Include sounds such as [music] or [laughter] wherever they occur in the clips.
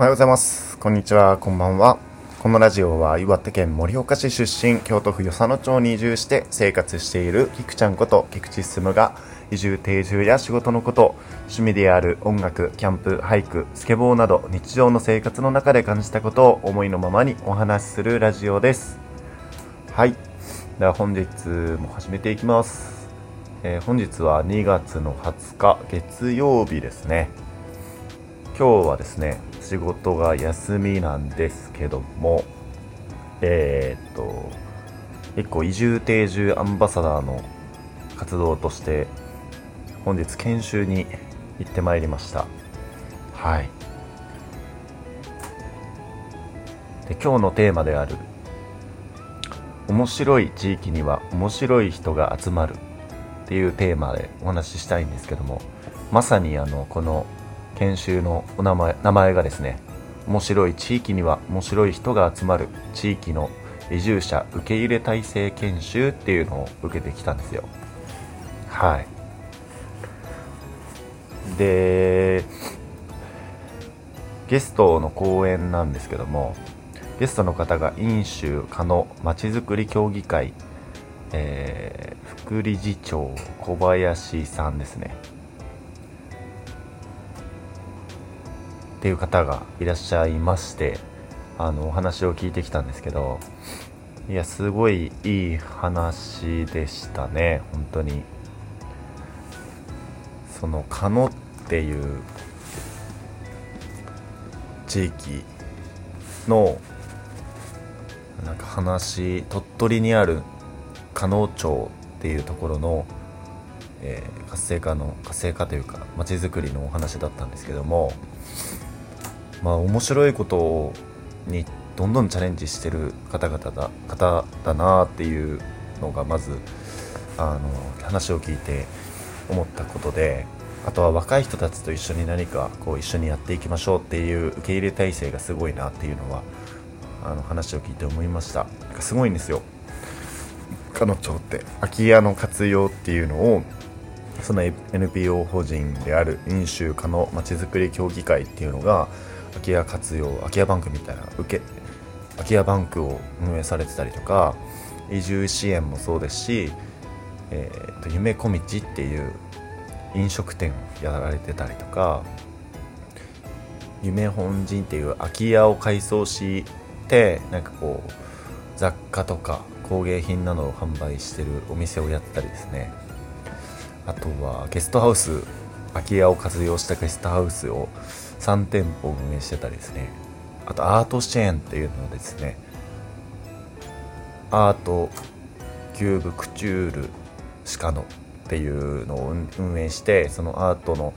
おはようございます。こんにちは。こんばんは。このラジオは岩手県盛岡市出身京都府与謝野町に移住して生活している菊ちゃんこと菊池進が移住定住や仕事のこと趣味である音楽キャンプ俳句スケボーなど日常の生活の中で感じたことを思いのままにお話しするラジオです。はい。では本日も始めていきます、えー本日は2月の20日月曜日ですね。今日はですね仕事が休みなんですけどもえーっと結構移住定住アンバサダーの活動として本日研修に行ってまいりました。はい。で今日のテーマである面白い地域には面白い人が集まるっていうテーマでお話ししたいんですけどもまさにあのこの研修のお名前名前がですね面白い地域には面白い人が集まる地域の移住者受け入れ体制研修っていうのを受けてきたんですよ。はい。でゲストの講演なんですけどもゲストの方が飲酒可能まちづくり協議会、えー副理事長小林さんですね。っていう方がいらっしゃいましてあのお話を聞いてきたんですけどいやすごいいい話でしたね本当に。その加野っていう地域のなんか話鳥取にある加納町っていうところの、えー活性化の活性化というか街づくりのお話だったんですけどもまあ面白いことにどんどんチャレンジしてる方々だ方だなっていうのがまずあの話を聞いて思ったことであとは若い人たちと一緒に何かこう一緒にやっていきましょうっていう受け入れ体制がすごいなっていうのはあの話を聞いて思いました。なんかすごいんですよ。彼女って空き家の活用っていうのをその NPO 法人である飲酒可能まちづくり協議会っていうのが空き家活用空き家バンクみたいな受け空き家バンクを運営されてたりとか移住支援もそうですし、えーと夢小道っていう飲食店をやられてたりとか夢本陣っていう空き家を改装してなんかこう雑貨とか工芸品などを販売してるお店をやったりですね。あとはゲストハウス空き家を活用したゲストハウスを3店舗運営してたりですね。あとアートシェーンっていうのですね。アートキューブクチュールシカノっていうのを運営してそのアートの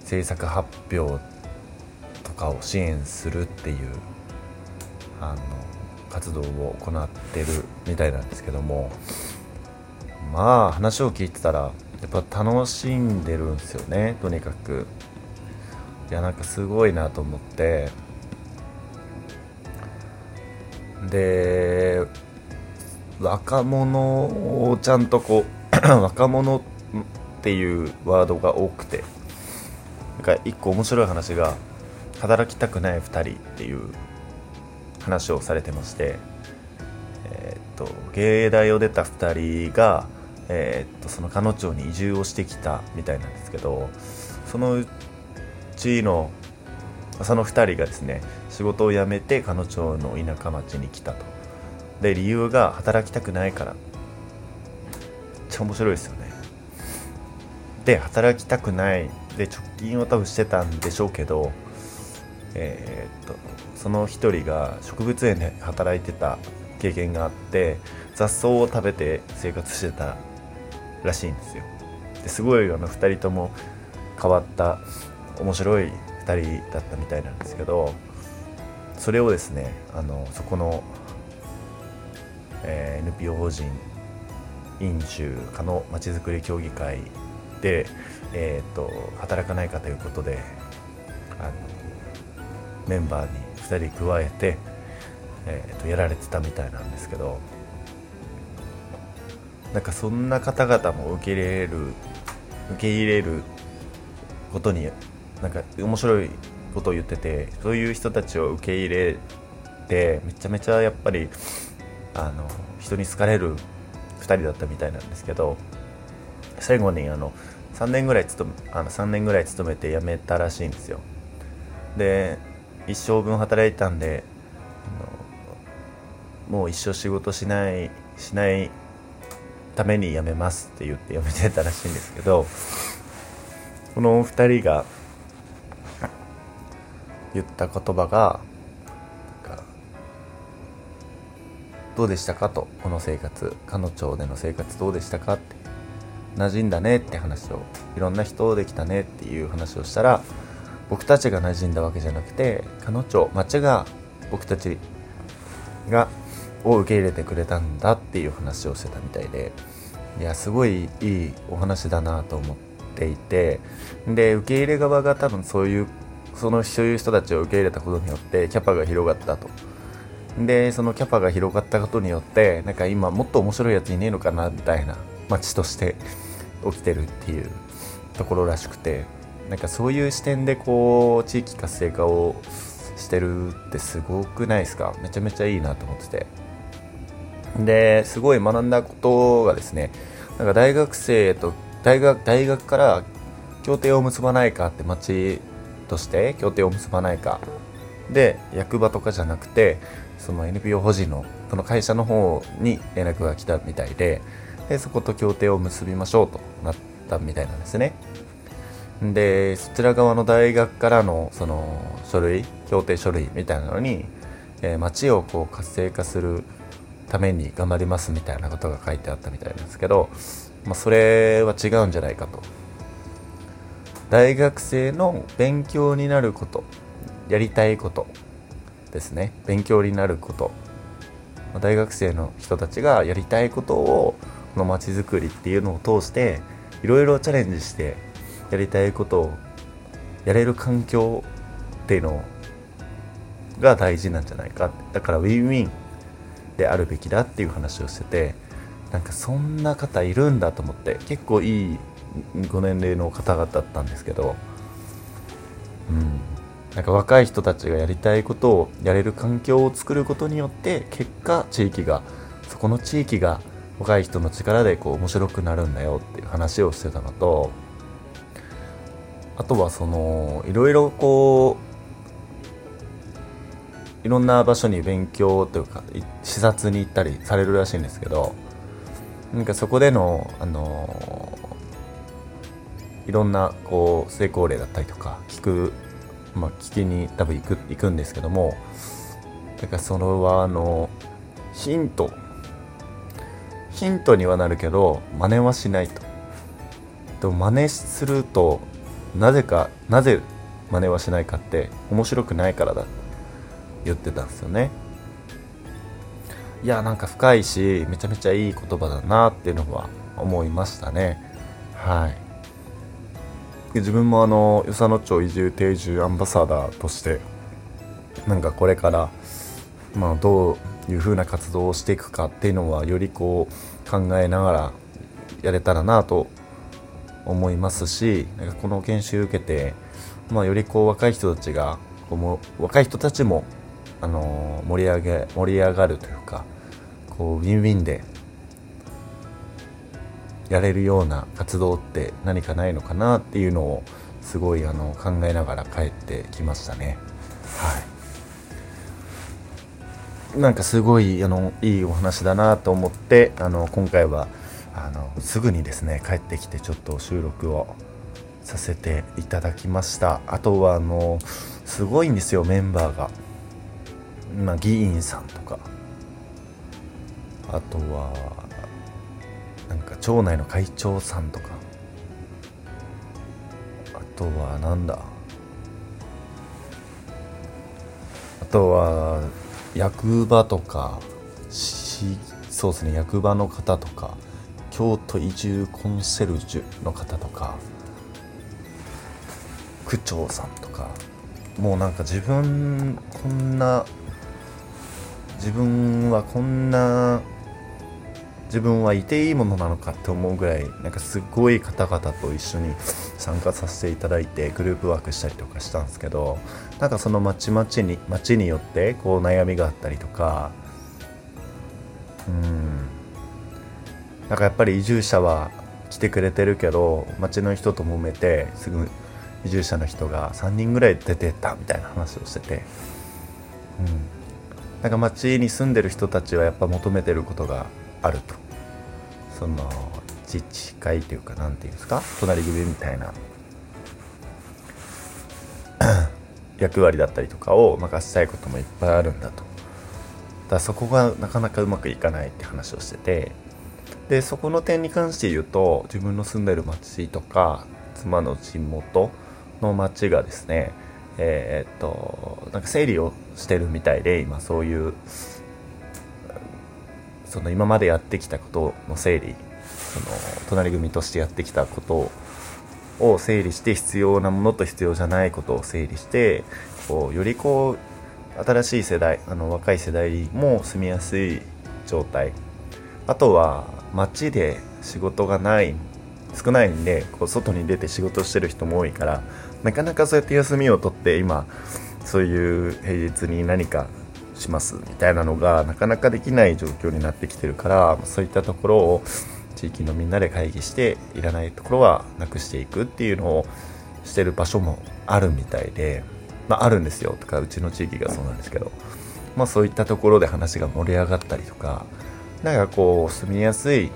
制作発表とかを支援するっていうあの活動を行ってるみたいなんですけども。まあ話を聞いてたらやっぱ楽しんでるんですよねとにかく。いやなんかすごいなと思って。で若者をちゃんとこう [clears throat] 若者っていうワードが多くてなんか一個面白い話が働きたくない2人っていう話をされてまして、えーっと芸大を出た2人が、えーっとその彼女町に移住をしてきたみたいなんですけどそのうちのその2人がですね仕事を辞めて彼女町の田舎町に来たと。で理由が働きたくないから。めっちゃ面白いですよね。で働きたくない。で貯金を多分してたんでしょうけどえーっとその一人が植物園で働いてた経験があって雑草を食べて生活してたらしいんですよ。ですごいあの2人とも変わった面白い2人だったみたいなんですけどそれをですねあのそこの、えー NPO 法人飲酒可能まちづくり協議会で、えー、と働かないかということであのメンバーに2人加えて、えー、とやられてたみたいなんですけどなんかそんな方々も受け入れる受け入れることになんか面白いことを言っててそういう人たちを受け入れてめちゃめちゃやっぱりあの人に好かれる2人だったみたいなんですけど最後にあの3年ぐらい勤めあの3年ぐらい勤めて辞めたらしいんですよ。で一生分働いたんでもう一生仕事しないしないために辞めますって言って辞めてたらしいんですけどこの2人が言った言葉がどうでしたかとこの生活彼女での生活どうでしたかって。馴染んだねって話をいろんな人できたねっていう話をしたら僕たちが馴染んだわけじゃなくて彼女町が僕たちがを受け入れてくれたんだっていう話をしてたみたいでいやすごいいいお話だなと思っていてで受け入れ側が多分そういうそのそういう人たちを受け入れたことによってキャパが広がったと。でそのキャパが広がったことによってなんか今もっと面白いやついねえのかなみたいな街として起きてるっていうところらしくてなんかそういう視点でこう地域活性化をしてるってすごくないですか？めちゃめちゃいいなと思ってて。ですごい学んだことがですねなんか大学生と大学大学から協定を結ばないかって町として協定を結ばないか。で役場とかじゃなくてその NPO 法人のその会社の方に連絡が来たみたいででそこと協定を結びましょうとなったみたいなんですね。でそちら側の大学からのその書類協定書類みたいなのに、えー、町をこう活性化するために頑張りますみたいなことが書いてあったみたいなんですけど、まあ、それは違うんじゃないかと。大学生の勉強になることやりたいことですね。勉強になること。大学生の人たちがやりたいことをこの街づくりっていうのを通していろいろチャレンジしてやりたいことをやれる環境っていうのが大事なんじゃないか。だからウィンウィン。であるべきだっていう話をしててなんかそんな方いるんだと思って結構いいご年齢の方々だったんですけどうん。なんか若い人たちがやりたいことをやれる環境を作ることによって結果地域がそこの地域が若い人の力でこう面白くなるんだよっていう話をしてたのとあとはそのいろいろこういろんな場所に勉強というか視察に行ったりされるらしいんですけどなんかそこでのあのいろんなこう成功例だったりとか聞くまあ、聞きに多分行く行くんですけどもだからそれはあのヒントヒントにはなるけど真似はしないと。でも真似するとなぜかなぜ真似はしないかって面白くないからだ言ってたんですよね。いやなんか深いしめちゃめちゃいい言葉だなっていうのは思いましたね。はい。自分もあの与謝野町移住定住アンバサダーとしてなんかこれからまあどういう風な活動をしていくかっていうのはよりこう考えながらやれたらなと思いますしなんかこの研修受けて、まあ、よりこう若い人たちがこうも若い人たちも、あの盛り上げ盛り上がるというかこうウィンウィンでやれるような活動って何かないのかなっていうのをすごいあの考えながら帰ってきましたね。はい。なんかすごいあのいいお話だなと思ってあの今回はあのすぐにですね帰ってきてちょっと収録をさせていただきました。あとはあのすごいんですよメンバーが、まあ、議員さんとか。あとはなんか町内の会長さんとか。あとはなんだ。あとは役場とかしそうですね役場の方とか。京都移住コンシェルジュの方とか。区長さんとか。もうなんか自分こんな自分はこんな自分はいていいものなのかって思うぐらいなんかすごい方々と一緒に参加させていただいてグループワークしたりとかしたんですけどなんかその町々に町によってこう悩みがあったりとかうん。なんかやっぱり移住者は来てくれてるけど町の人と揉めてすぐ移住者の人が3人ぐらい出てったみたいな話をしてて、うん、なんか町に住んでる人たちはやっぱ求めてることがあると。その自治会というか何て言うんですか？隣組みたいな。[coughs] 役割だったりとかを任せたいこともいっぱいあるんだと。だそこがなかなかうまくいかないって話をしてて。でそこの点に関して言うと自分の住んでる町とか妻の地元の町がですねえー、っとなんか整理をしてるみたいで今そういうその今までやってきたことの整理その隣組としてやってきたことを整理して必要なものと必要じゃないことを整理してこうよりこう新しい世代あの若い世代も住みやすい状態。あとは街で仕事がない少ないんでこう外に出て仕事してる人も多いからなかなかそうやって休みを取って今そういう平日に何かしますみたいなのがなかなかできない状況になってきてるからそういったところを地域のみんなで会議していらないところはなくしていくっていうのをしてる場所もあるみたいで、まあ、あるんですよとかうちの地域がそうなんですけど、まあ、そういったところで話が盛り上がったりとかなんかこう住みやすい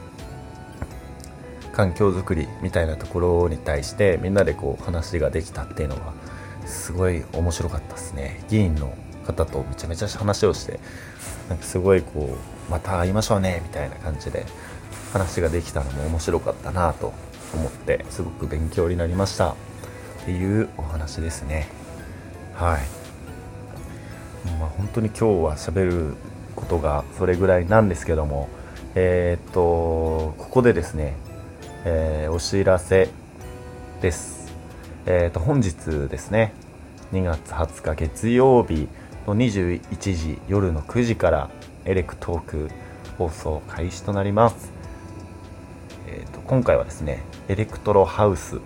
環境づくりみたいなところに対してみんなでこう話ができたっていうのはすごい面白かったですね。議員の方とめちゃめちゃ話をしてなんかすごいこうまた会いましょうねみたいな感じで話ができたのも面白かったなと思ってすごく勉強になりました。っていうお話ですね。はい。まあ本当に今日は喋ることがそれぐらいなんですけどもえー、っとここでですね、えー、お知らせです。えー、と本日ですね2月20日月曜日の21時夜の9時からエレクトーク放送開始となります、えーと、今回はですねエレクトロハウス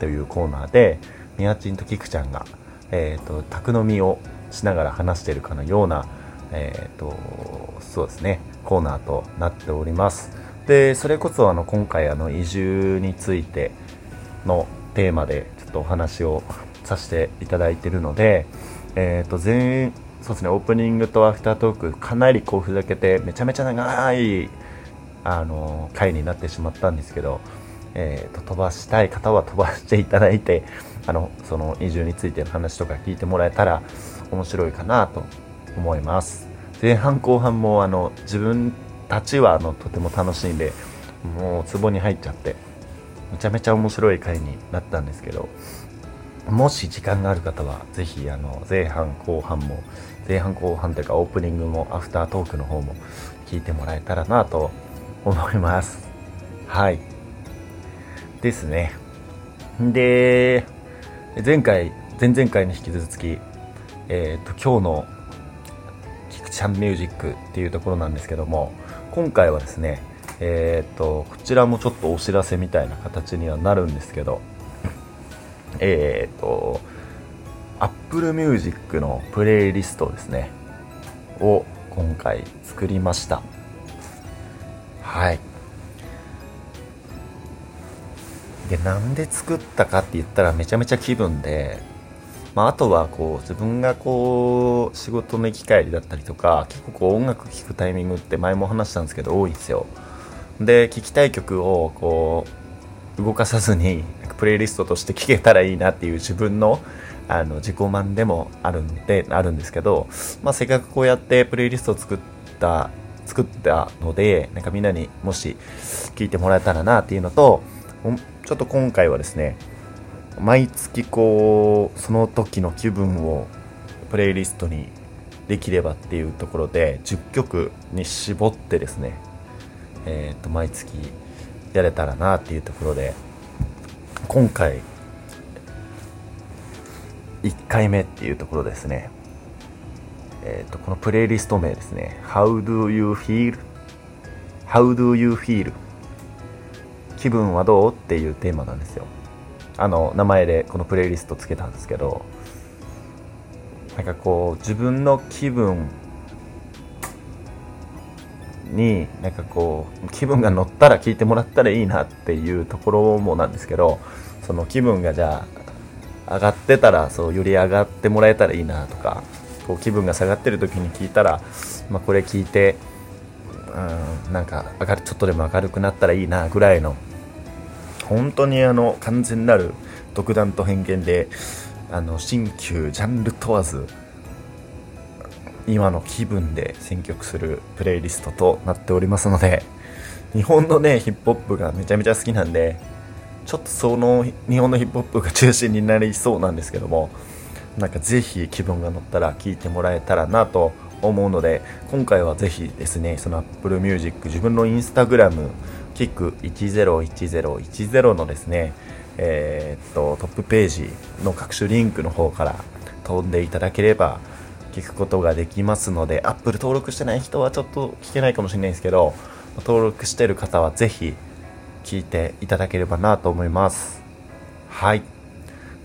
というコーナーでみやちんとキクちゃんが、えーと、宅飲みをしながら話してるかのような、えーと、そうですねコーナーとなっております。でそれこそあの今回あの移住についてのテーマでちょっとお話をさせていただいているので、えー、と前そうですねオープニングとアフタートークかなりこうふざけてめちゃめちゃ長いあの回になってしまったんですけど、えーと、飛ばしたい方は飛ばしていただいてあのその移住についての話とか聞いてもらえたら面白いかなと思います。前半後半もあの自分たちはあのとても楽しんでもうツボに入っちゃってめちゃめちゃ面白い回になったんですけどもし時間がある方はぜひあの前半後半も前半後半というかオープニングもアフタートークの方も聞いてもらえたらなと思います。はい。ですね。で前回前々回に引き続きえっ、ー、と今日のキクちゃんミュージックっていうところなんですけども今回はですねえっ、とこちらもちょっとお知らせみたいな形にはなるんですけどえっ、と Apple Music のプレイリストですねを今回作りました。はい。でなんで作ったかって言ったらめちゃめちゃ気分で、まあ、あとはこう自分がこう仕事の行き帰りだったりとか結構こう音楽聴くタイミングって前も話したんですけど多いんですよ。で聴きたい曲をこう動かさずにプレイリストとして聴けたらいいなっていう自分のあの自己満でもあるんであるんですけど、まあ、せっかくこうやってプレイリストを作った作ったのでなんかみんなにもし聞いてもらえたらなっていうのとちょっと今回はですね毎月こうその時の気分をプレイリストにできればっていうところで10曲に絞ってですねえっ、ー、と毎月やれたらなっていうところで今回1回目っていうところですねえっ、ー、とこのプレイリスト名ですね How do you feel? How do you feel? 気分はどう？っていうテーマなんですよあの名前でこのプレイリストつけたんですけどなんかこう自分の気分になんかこう気分が乗ったら聞いてもらったらいいなっていうところもなんですけどその気分がじゃあ上がってたらそうより上がってもらえたらいいなとかこう気分が下がってる時に聞いたら、まあ、これ聞いてうんなんか明るちょっとでも明るくなったらいいなぐらいの本当にあの完全なる独断と偏見であの新旧ジャンル問わず今の気分で選曲するプレイリストとなっておりますので日本のねヒップホップがめちゃめちゃ好きなんでちょっとその日本のヒップホップが中心になりそうなんですけどもなんかぜひ気分が乗ったら聴いてもらえたらなと思うので今回はぜひですねその Apple Music 自分の Instagram キック101010のですねえー、っとトップページの各種リンクの方から飛んでいただければ聞くことができますので Apple 登録してない人はちょっと聞けないかもしれないですけど登録してる方はぜひ聞いていただければなと思います。はい。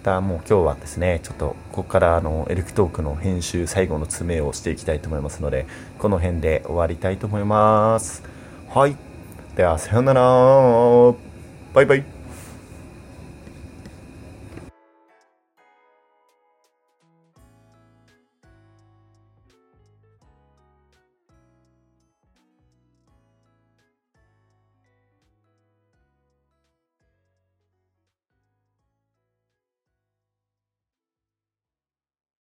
だもう今日はですねちょっとここからあのエレクトークの編集最後の詰めをしていきたいと思いますのでこの辺で終わりたいと思います。はい。ではさようなら。バイバイ。